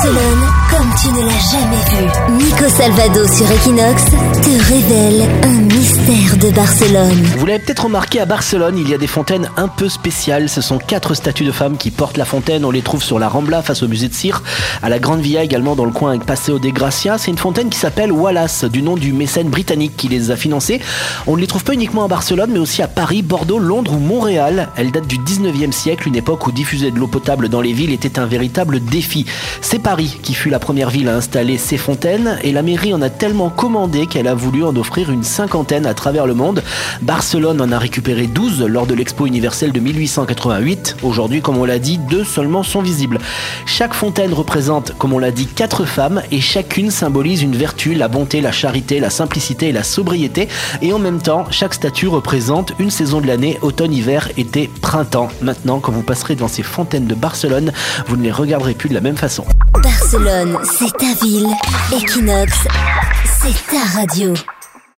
Barcelone comme tu ne l'as jamais vu. Nico Salvado sur Equinox te révèle un mystère de Barcelone. Vous l'avez peut-être remarqué, à Barcelone, il y a des fontaines un peu spéciales. Ce sont quatre statues de femmes qui portent la fontaine. On les trouve sur la Rambla face au musée de Cire, à la Grande Via également dans le coin avec Paseo de Gracia. C'est une fontaine qui s'appelle Wallace, du nom du mécène britannique qui les a financées. On ne les trouve pas uniquement à Barcelone, mais aussi à Paris, Bordeaux, Londres ou Montréal. Elles datent du 19e siècle, une époque où diffuser de l'eau potable dans les villes était un véritable défi. C'est Paris qui fut la première ville à installer ces fontaines et la mairie en a tellement commandé qu'elle a voulu en offrir une cinquantaine à travers le monde. Barcelone en a récupéré 12 lors de l'expo universelle de 1888. Aujourd'hui, comme on l'a dit, deux seulement sont visibles. Chaque fontaine représente, comme on l'a dit, quatre femmes et chacune symbolise une vertu, la bonté, la charité, la simplicité et la sobriété. Et en même temps, chaque statue représente une saison de l'année, automne, hiver, été, printemps. Maintenant, quand vous passerez dans ces fontaines de Barcelone, vous ne les regarderez plus de la même façon. Barcelone, c'est ta ville. Equinox, c'est ta radio.